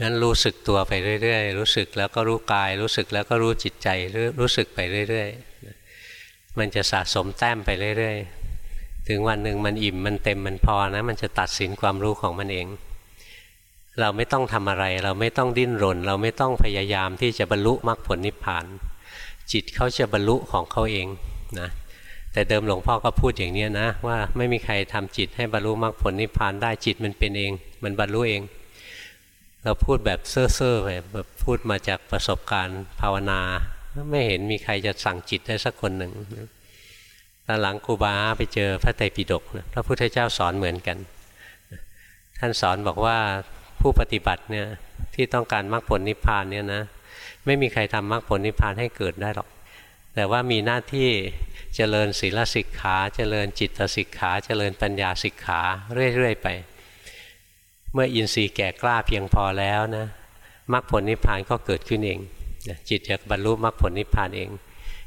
งั้นรู้สึกตัวไปเรื่อยๆ รู้สึกแล้วก็รู้กาย รู้สึกแล้วก็รู้จิตใจ รู้สึกไปเรื่อยๆ มันจะสะสมแต้มไปเรื่อยๆ ถึงวันหนึ่งมันอิ่มมันเต็มมันพอนะ มันจะตัดสินความรู้ของมันเอง เราไม่ต้องทำอะไร เราไม่ต้องดิ้นรน เราไม่ต้องพยายามที่จะบรรลุมรรคผลนิพพาน จิตเขาจะบรรลุของเขาเองนะแต่เดิมหลวงพ่อก็พูดอย่างนี้นะ ว่าไม่มีใครทำจิตให้บรรลุมรรคผลนิพพานได้จิตมันเป็นเอง มันบรรลุเอง เราพูดแบบเซ่อๆไปแบบพูดมาจากประสบการณ์ภาวนา ไม่เห็นมีใครจะสั่งจิตได้สักคนหนึ่งตอนหลังครูบาไปเจอพระไตรปิฎกพระพุทธเจ้าสอนเหมือนกัน ท่านสอนบอกว่าผู้ปฏิบัติเนี่ยที่ต้องการมรรคผลนิพพานเนี่ยนะไม่มีใครทำมรรคผลนิพพานให้เกิดได้หรอก แต่ว่ามีหน้าที่เจริญศีลสิกขา เจริญจิตสิกขา เจริญปัญญาสิกขาเรื่อยๆไป เมื่ออินทรีย์แก่กล้าเพียงพอแล้วนะมรรคผลนิพพานก็เกิดขึ้นเองจิตจะบรรลุมรรคผลนิพพานเอง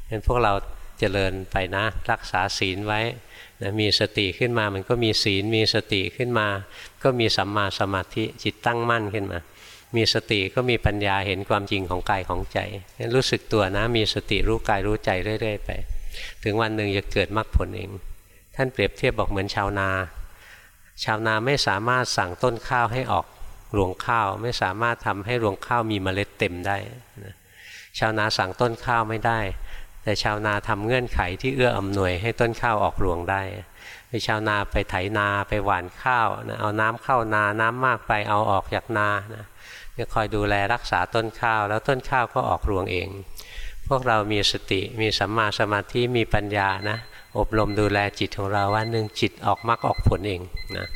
งั้นพวกเราเจริญไปนะรักษาศีลไว้นะมีสติขึ้นมามันก็มีศีลมีสติขึ้นมา ก็มีสัมมาสมาธิจิตตั้งมั่นขึ้นมา มีสติก็มีปัญญาเห็นความจริงของกายของใจงั้นรู้สึกตัวนะมีสติรู้กายรู้ใจเรื่อย ๆ ไป ถึงวันหนึ่งจะเกิดมรรคผลเอง ท่านเปรียบเทียบบอกเหมือนชาวนา ชาวนาไม่สามารถสั่งต้นข้าวให้ออกรวงข้าว ไม่สามารถทำให้รวงข้าวมีเมล็ดเต็มได้นะชาวนาสั่งต้นข้าวไม่ได้ แต่ชาวนาทำเงื่อนไขที่เอื้ออำนวยให้ต้นข้าวออกรวงได้ไปชาวนาไปไถนาไปหว่านข้าวนะเอาน้ำเข้านาน้ำมากไปเอาออกจากนานะจะคอยดูแลรักษาต้นข้าว แล้วต้นข้าวก็ออกรวงเอง พวกเรามีสติมีสัมมาสมาธิมีปัญญานะ อบรมดูแลจิตของเราว่าหนึ่งจิตออกมรรคออกผลเองนะ